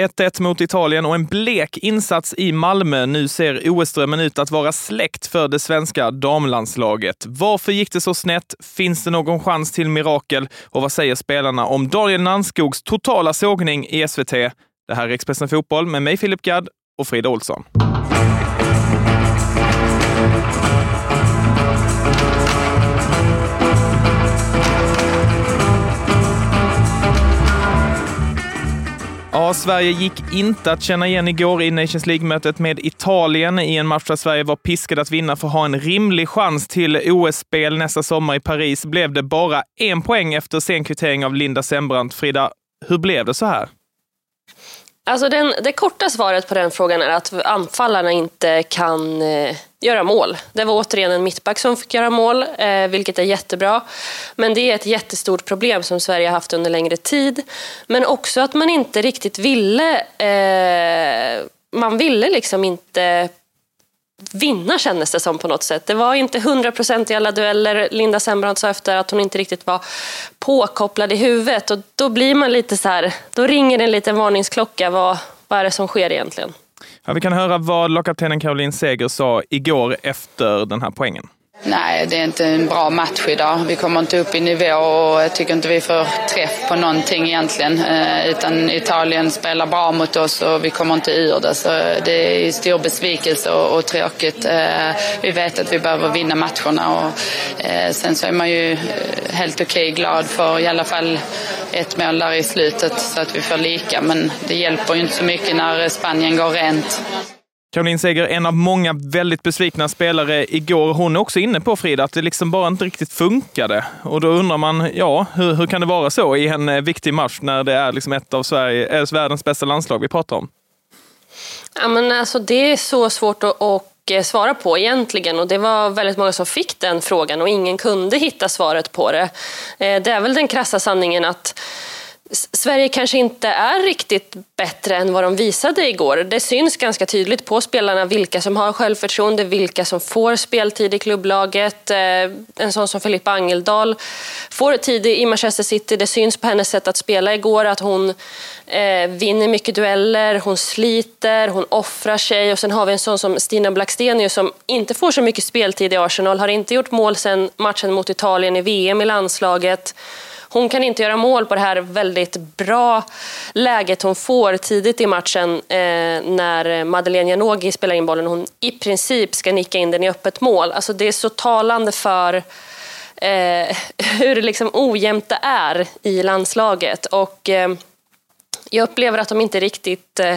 1-1 mot Italien och en blek insats i Malmö. Nu ser OS-drömmen ut att vara släckt för det svenska damlandslaget. Varför gick det så snett? Finns det någon chans till mirakel? Och vad säger spelarna om Daniel Nannskogs totala sågning i SVT? Det här är Expressen Fotboll med mig Filip Gadd och Frida Olsson. Ja, Sverige gick inte att känna igen igår i Nations League-mötet med Italien i en match där Sverige var piskade att vinna för att ha en rimlig chans till OS-spel nästa sommar i Paris. Blev det bara en poäng efter sen kvittering av Linda Sembrant. Frida, hur blev det så här? Alltså den, det korta svaret på den frågan är att anfallarna inte kan eh, göra mål. Det var återigen en mittback som fick göra mål, eh, vilket är jättebra. Men det är ett jättestort problem som Sverige har haft under längre tid. Men också att man inte riktigt ville... Eh, man ville liksom inte vinna kändes det som på något sätt. Det var inte 100% i alla dueller. Linda Sembrant sa efter att hon inte riktigt var påkopplad i huvudet och då blir man lite så här, då ringer det en liten varningsklocka. Vad, vad är det som sker egentligen? Ja, vi kan höra vad lagkaptenen Caroline Seger sa igår efter den här poängen. Nej, det är inte en bra match idag. Vi kommer inte upp i nivå och jag tycker inte vi får träff på någonting egentligen. Eh, utan Italien spelar bra mot oss och vi kommer inte ur det. Så det är stor besvikelse och, och tråkigt. Eh, vi vet att vi behöver vinna matcherna och eh, sen så är man ju helt okej okay, glad för i alla fall ett mål där i slutet så att vi får lika. Men det hjälper ju inte så mycket när Spanien går rent. Caroline Seger, en av många väldigt besvikna spelare igår. Hon är också inne på, Frida, att det liksom bara inte riktigt funkade. Och då undrar man, ja, hur, hur kan det vara så i en eh, viktig match när det är liksom ett av Sverige, äh, världens bästa landslag vi pratar om? Ja, men alltså, det är så svårt att, att Eh, svara på egentligen och det var väldigt många som fick den frågan och ingen kunde hitta svaret på det. Eh, det är väl den krassa sanningen att Sverige kanske inte är riktigt bättre än vad de visade igår. Det syns ganska tydligt på spelarna vilka som har självförtroende, vilka som får speltid i klubblaget. Eh, en sån som Filippa Angeldal får tid i Manchester City. Det syns på hennes sätt att spela igår att hon eh, vinner mycket dueller, hon sliter, hon offrar sig. Och sen har vi en sån som Stina Blackstenius som inte får så mycket speltid i Arsenal, har inte gjort mål sen matchen mot Italien i VM i landslaget. Hon kan inte göra mål på det här väldigt bra läget hon får tidigt i matchen eh, när Madeleine Janogy spelar in bollen. Hon i princip ska nicka in den i öppet mål. Alltså det är så talande för eh, hur liksom ojämnt det är i landslaget. Och, eh, jag upplever att de inte riktigt eh,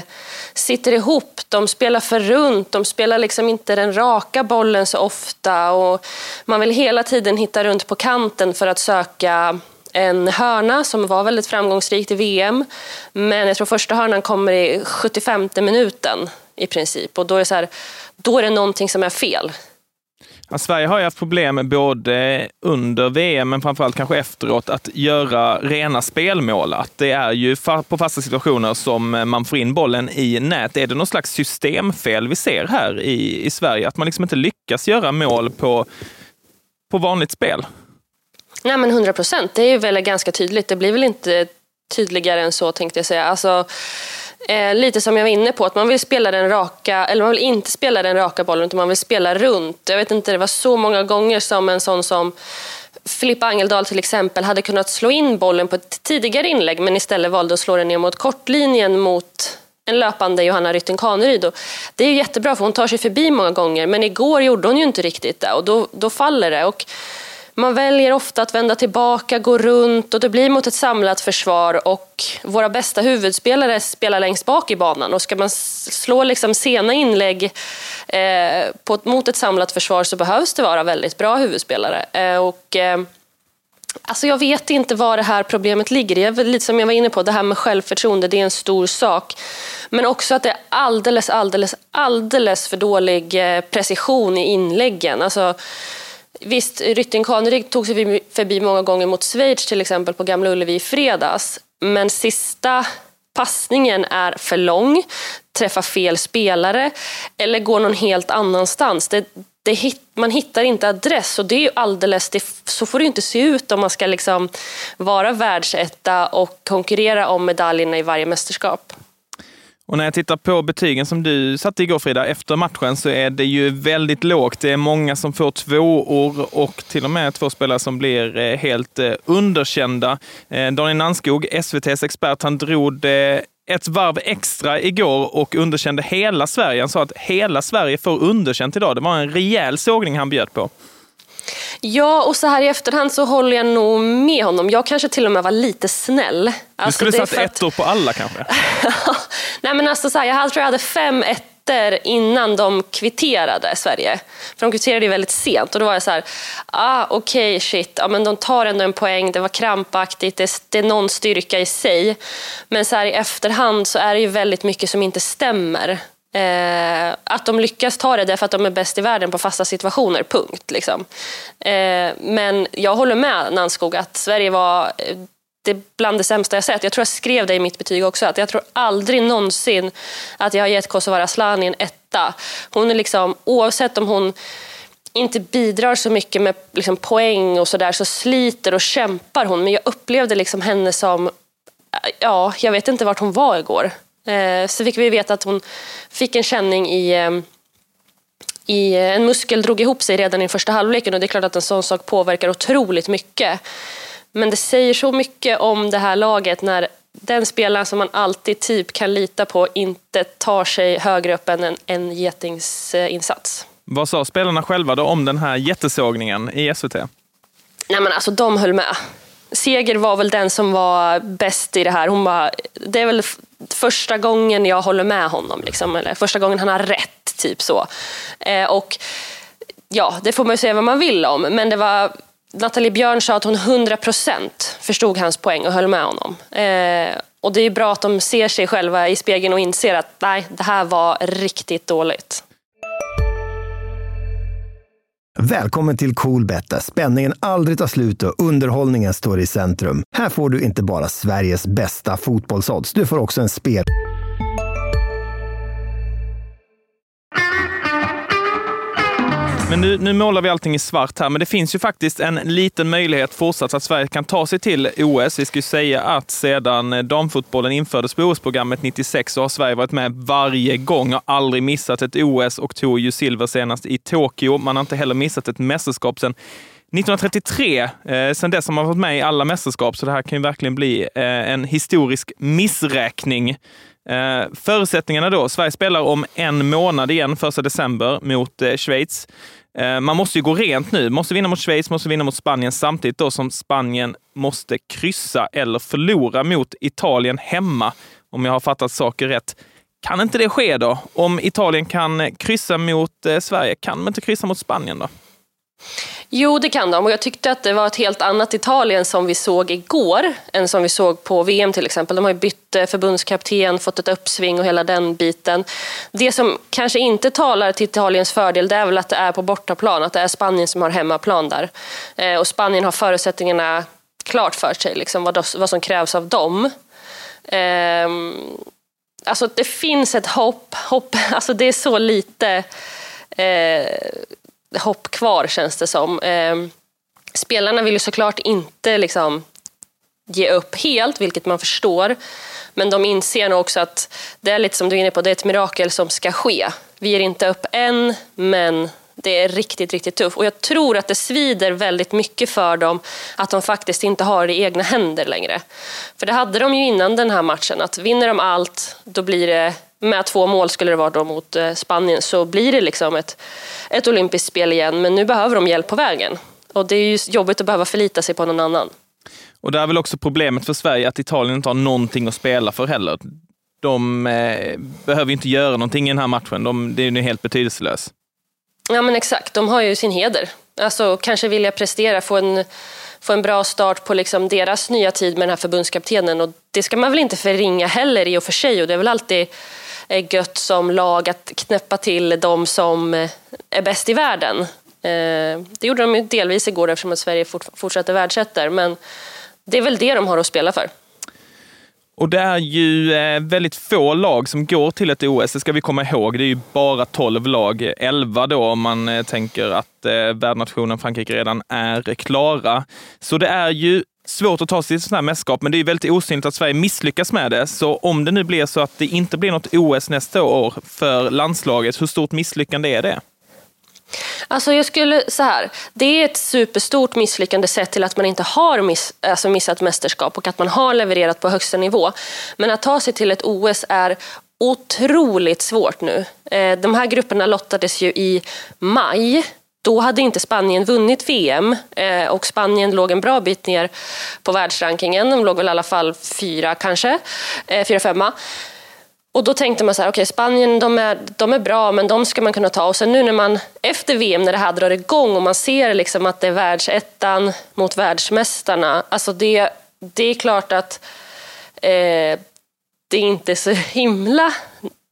sitter ihop. De spelar för runt, de spelar liksom inte den raka bollen så ofta. Och man vill hela tiden hitta runt på kanten för att söka en hörna som var väldigt framgångsrikt i VM. Men jag tror första hörnan kommer i 75 minuten i princip. Och då är det, så här, då är det någonting som är fel. Ja, Sverige har ju haft problem både under VM, men framförallt kanske efteråt, att göra rena spelmål. Att det är ju på fasta situationer som man får in bollen i nät. Är det någon slags systemfel vi ser här i, i Sverige? Att man liksom inte lyckas göra mål på, på vanligt spel? Nej men 100 procent, det är väl ganska tydligt. Det blir väl inte tydligare än så tänkte jag säga. Alltså, eh, lite som jag var inne på, att man vill spela den raka, eller man vill inte spela den raka bollen utan man vill spela runt. Jag vet inte, det var så många gånger som en sån som Filippa Angeldal till exempel hade kunnat slå in bollen på ett tidigare inlägg men istället valde att slå den ner mot kortlinjen mot en löpande Johanna Rytting Kaneryd. Det är jättebra för hon tar sig förbi många gånger men igår gjorde hon ju inte riktigt det och då, då faller det. Och man väljer ofta att vända tillbaka, gå runt och det blir mot ett samlat försvar och våra bästa huvudspelare spelar längst bak i banan och ska man slå liksom sena inlägg eh, på, mot ett samlat försvar så behövs det vara väldigt bra huvudspelare. Eh, och, eh, Alltså jag vet inte var det här problemet ligger. Jag, lite som jag var inne på, det här med självförtroende, det är en stor sak. Men också att det är alldeles, alldeles, alldeles för dålig eh, precision i inläggen. Alltså, Visst, Rytting Kaneryd tog sig förbi många gånger mot Schweiz till exempel på Gamla Ullevi i fredags. Men sista passningen är för lång, träffar fel spelare eller går någon helt annanstans. Det, det hit, man hittar inte adress och det är ju alldeles, det, så får det ju inte se ut om man ska liksom vara världsetta och konkurrera om medaljerna i varje mästerskap. Och när jag tittar på betygen som du satte igår Frida, efter matchen, så är det ju väldigt lågt. Det är många som får tvåor och till och med två spelare som blir eh, helt eh, underkända. Eh, Daniel Nanskog, SVTs expert, han drog det ett varv extra igår och underkände hela Sverige. Han sa att hela Sverige får underkänt idag. Det var en rejäl sågning han bjöd på. Ja, och så här i efterhand så håller jag nog med honom. Jag kanske till och med var lite snäll. Alltså, du skulle satt ettor att... på alla kanske? Nej men alltså så här, jag tror jag hade fem ettor innan de kvitterade Sverige. För de kvitterade ju väldigt sent och då var jag så här, ah, okej okay, shit, ja, men de tar ändå en poäng, det var krampaktigt, det, det är någon styrka i sig. Men så här, i efterhand så är det ju väldigt mycket som inte stämmer. Eh, att de lyckas ta det därför att de är bäst i världen på fasta situationer, punkt. Liksom. Eh, men jag håller med Nanskog att Sverige var eh, det bland det sämsta jag sett. Jag tror jag skrev det i mitt betyg också, att jag tror aldrig någonsin att jag har gett Kosovare Asllani en etta. Hon är liksom, oavsett om hon inte bidrar så mycket med liksom poäng och sådär, så sliter och kämpar hon. Men jag upplevde liksom henne som, eh, ja, jag vet inte vart hon var igår. Eh, så fick vi veta att hon fick en känning i, eh, i eh, en muskel drog ihop sig redan i första halvleken och det är klart att en sån sak påverkar otroligt mycket. Men det säger så mycket om det här laget när den spelaren som man alltid typ kan lita på inte tar sig högre upp än en, en getingsinsats. Vad sa spelarna själva då om den här jättesågningen i SVT? Nej men alltså de höll med. Seger var väl den som var bäst i det här. Hon bara, det är väl första gången jag håller med honom, liksom, eller första gången han har rätt, typ så. Eh, och ja, det får man ju säga vad man vill om, men det var Nathalie Björn sa att hon 100% förstod hans poäng och höll med honom. Eh, och det är bra att de ser sig själva i spegeln och inser att nej, det här var riktigt dåligt. Välkommen till Coolbet där spänningen aldrig tar slut och underhållningen står i centrum. Här får du inte bara Sveriges bästa fotbollsodds, du får också en spel... Men nu, nu målar vi allting i svart här, men det finns ju faktiskt en liten möjlighet fortsatt att Sverige kan ta sig till OS. Vi ska ju säga att sedan eh, damfotbollen infördes på OS-programmet 96 så har Sverige varit med varje gång och aldrig missat ett OS och tog ju silver senast i Tokyo. Man har inte heller missat ett mästerskap sedan 1933. Eh, sedan dess har man varit med i alla mästerskap, så det här kan ju verkligen bli eh, en historisk missräkning. Eh, förutsättningarna då? Sverige spelar om en månad igen, första december, mot eh, Schweiz. Eh, man måste ju gå rent nu. Måste vinna mot Schweiz, måste vinna mot Spanien samtidigt då som Spanien måste kryssa eller förlora mot Italien hemma, om jag har fattat saker rätt. Kan inte det ske då? Om Italien kan kryssa mot eh, Sverige, kan man inte kryssa mot Spanien då? Jo, det kan de. Och jag tyckte att det var ett helt annat Italien som vi såg igår än som vi såg på VM till exempel. De har ju bytt eh, förbundskapten, fått ett uppsving och hela den biten. Det som kanske inte talar till Italiens fördel det är väl att det är på bortaplan, att det är Spanien som har hemmaplan där. Eh, och Spanien har förutsättningarna klart för sig, liksom vad, vad som krävs av dem. Ehm, alltså det finns ett hopp, hopp alltså det är så lite eh, hopp kvar känns det som. Ehm, spelarna vill ju såklart inte liksom ge upp helt, vilket man förstår. Men de inser nog också att det är lite som du är inne på, det är ett mirakel som ska ske. Vi ger inte upp än, men det är riktigt, riktigt tufft. Och jag tror att det svider väldigt mycket för dem att de faktiskt inte har det i egna händer längre. För det hade de ju innan den här matchen, att vinner de allt, då blir det med två mål skulle det vara då mot eh, Spanien, så blir det liksom ett, ett olympiskt spel igen. Men nu behöver de hjälp på vägen. Och det är ju jobbigt att behöva förlita sig på någon annan. Och det är väl också problemet för Sverige, att Italien inte har någonting att spela för heller. De eh, behöver inte göra någonting i den här matchen. De, det är ju helt betydelselöst. Ja men exakt, de har ju sin heder. Alltså kanske vilja prestera, få en, få en bra start på liksom deras nya tid med den här förbundskaptenen. Och det ska man väl inte förringa heller i och för sig. Och det är väl alltid Eh, gött som lag att knäppa till de som eh, är bäst i världen. Eh, det gjorde de delvis igår eftersom att Sverige fortsätter världsettor, men det är väl det de har att spela för. Och det är ju väldigt få lag som går till ett OS, det ska vi komma ihåg. Det är ju bara 12 lag, 11 då om man tänker att värdnationen Frankrike redan är klara. Så det är ju svårt att ta sig till sådana här mästerskap, men det är väldigt osynligt att Sverige misslyckas med det. Så om det nu blir så att det inte blir något OS nästa år för landslaget, hur stort misslyckande är det? Alltså jag skulle, så här, det är ett superstort misslyckande sett till att man inte har miss, alltså missat mästerskap och att man har levererat på högsta nivå. Men att ta sig till ett OS är otroligt svårt nu. Eh, de här grupperna lottades ju i maj. Då hade inte Spanien vunnit VM eh, och Spanien låg en bra bit ner på världsrankingen. De låg väl i alla fall fyra kanske, eh, fyra, femma. Och då tänkte man så här, okej okay, Spanien de är, de är bra men de ska man kunna ta. Och sen nu när man efter VM när det här drar igång och man ser liksom att det är världsettan mot världsmästarna. Alltså det, det är klart att eh, det inte är så himla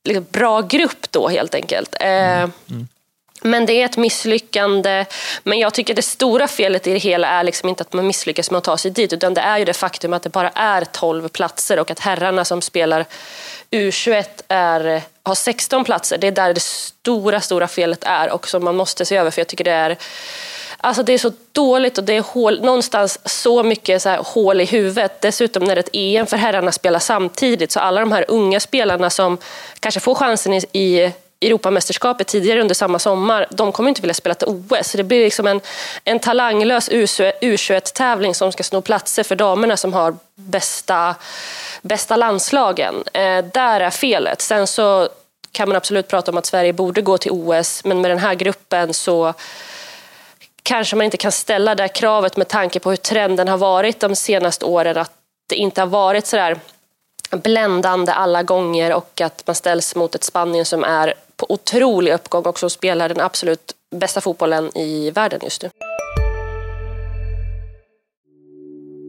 liksom, bra grupp då helt enkelt. Eh, mm. Mm. Men det är ett misslyckande. Men jag tycker det stora felet i det hela är liksom inte att man misslyckas med att ta sig dit utan det är ju det faktum att det bara är 12 platser och att herrarna som spelar U21 är, har 16 platser. Det är där det stora, stora felet är och som man måste se över för jag tycker det är Alltså det är så dåligt och det är hål, någonstans så mycket så här hål i huvudet. Dessutom när ett EM för herrarna spelar samtidigt så alla de här unga spelarna som kanske får chansen i, i Europamästerskapet tidigare under samma sommar, de kommer inte vilja spela till OS. Så det blir liksom en, en talanglös U21-tävling som ska sno platser för damerna som har bästa, bästa landslagen. Eh, där är felet. Sen så kan man absolut prata om att Sverige borde gå till OS, men med den här gruppen så kanske man inte kan ställa det kravet med tanke på hur trenden har varit de senaste åren, att det inte har varit sådär bländande alla gånger och att man ställs mot ett Spanien som är på otrolig uppgång och som spelar den absolut bästa fotbollen i världen just nu.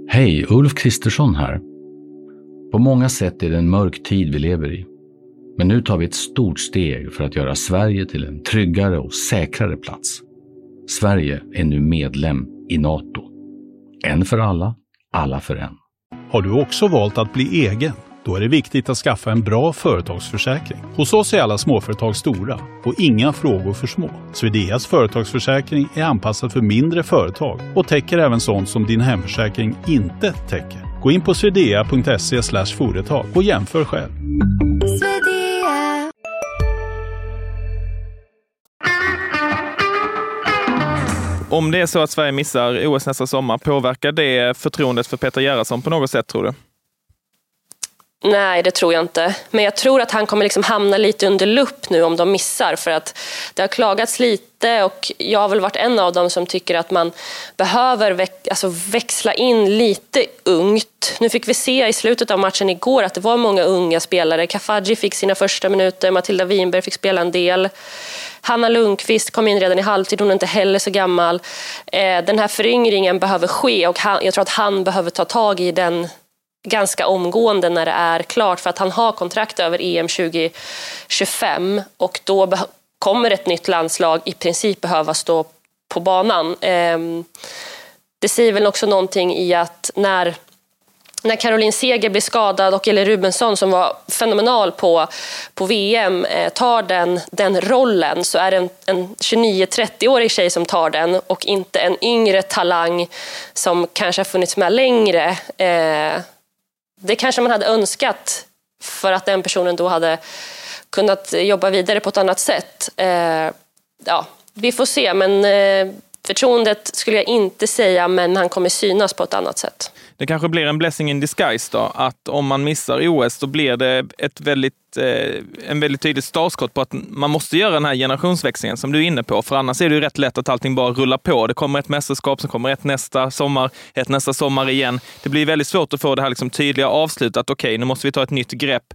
Hej, Ulf Kristersson här. På många sätt är det en mörk tid vi lever i. Men nu tar vi ett stort steg för att göra Sverige till en tryggare och säkrare plats. Sverige är nu medlem i Nato. En för alla, alla för en. Har du också valt att bli egen? Då är det viktigt att skaffa en bra företagsförsäkring. Hos oss är alla småföretag stora och inga frågor för små. Swedeas företagsförsäkring är anpassad för mindre företag och täcker även sånt som din hemförsäkring inte täcker. Gå in på swedea.se företag och jämför själv. Om det är så att Sverige missar OS nästa sommar, påverkar det förtroendet för Peter Gerhardsson på något sätt tror du? Nej, det tror jag inte. Men jag tror att han kommer liksom hamna lite under lupp nu om de missar. För att det har klagats lite och jag har väl varit en av dem som tycker att man behöver väx alltså växla in lite ungt. Nu fick vi se i slutet av matchen igår att det var många unga spelare. Kafaji fick sina första minuter, Matilda Winberg fick spela en del. Hanna Lundqvist kom in redan i halvtid, hon är inte heller så gammal. Eh, den här föryngringen behöver ske och jag tror att han behöver ta tag i den ganska omgående när det är klart för att han har kontrakt över EM 2025 och då kommer ett nytt landslag i princip behöva stå på banan. Ehm, det säger väl också någonting i att när när Caroline Seger blir skadad och Elin Rubensson som var fenomenal på, på VM eh, tar den, den rollen så är det en, en 29-30-årig tjej som tar den och inte en yngre talang som kanske har funnits med längre. Eh, det kanske man hade önskat för att den personen då hade kunnat jobba vidare på ett annat sätt. Eh, ja, vi får se, men eh, förtroendet skulle jag inte säga, men han kommer synas på ett annat sätt. Det kanske blir en blessing in disguise då, att om man missar OS så blir det ett väldigt, eh, en väldigt tydligt startskott på att man måste göra den här generationsväxlingen som du är inne på. För annars är det ju rätt lätt att allting bara rullar på. Det kommer ett mästerskap, sen kommer ett nästa sommar, ett nästa sommar igen. Det blir väldigt svårt att få det här liksom tydliga avslutet. Okej, okay, nu måste vi ta ett nytt grepp.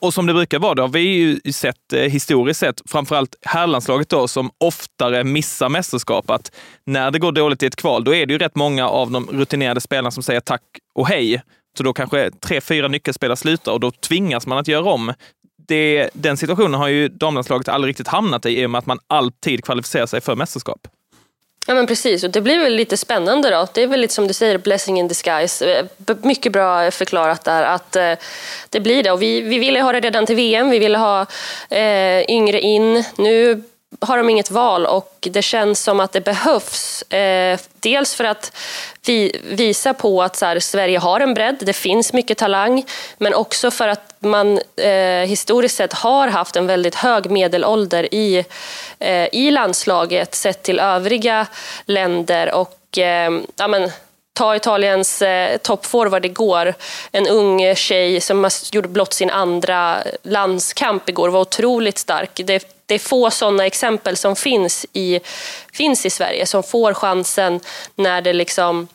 Och som det brukar vara, det har vi ju sett eh, historiskt sett, framförallt herrlandslaget då, som oftare missar mästerskap. Att när det går dåligt i ett kval, då är det ju rätt många av de rutinerade spelarna som säger tack och hej. Så då kanske tre, fyra nyckelspelare slutar och då tvingas man att göra om. Det, den situationen har ju damlandslaget aldrig riktigt hamnat i, i och med att man alltid kvalificerar sig för mästerskap. Ja men precis, och det blir väl lite spännande då. Det är väl lite som du säger, blessing in disguise. Eh, mycket bra förklarat där att eh, det blir det. Och vi, vi ville ha det redan till VM, vi ville ha eh, yngre in. Nu har de inget val och det känns som att det behövs. Eh, dels för att vi, visa på att så här, Sverige har en bredd, det finns mycket talang, men också för att man eh, historiskt sett har haft en väldigt hög medelålder i, eh, i landslaget sett till övriga länder. och eh, ja, men, ta Italiens eh, toppforward igår, en ung tjej som gjorde blott sin andra landskamp igår, var otroligt stark. Det, det är få sådana exempel som finns i, finns i Sverige, som får chansen när det liksom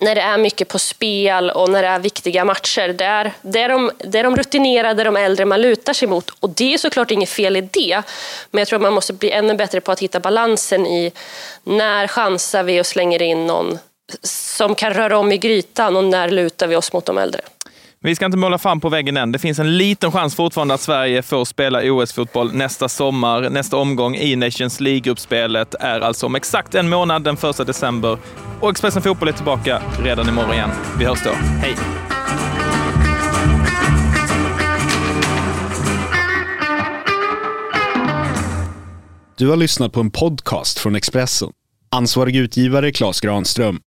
när det är mycket på spel och när det är viktiga matcher. Det är, det är, de, det är de rutinerade, de äldre man lutar sig mot. Och det är såklart inget fel i det. Men jag tror att man måste bli ännu bättre på att hitta balansen i när chansar vi och slänger in någon som kan röra om i grytan och när lutar vi oss mot de äldre. Vi ska inte måla fram på väggen än. Det finns en liten chans fortfarande att Sverige får spela OS-fotboll nästa sommar. Nästa omgång i Nations League-gruppspelet är alltså om exakt en månad, den 1 december. Och Expressen Fotboll är tillbaka redan imorgon igen. Vi hörs då. Hej! Du har lyssnat på en podcast från Expressen. Ansvarig utgivare Klas Granström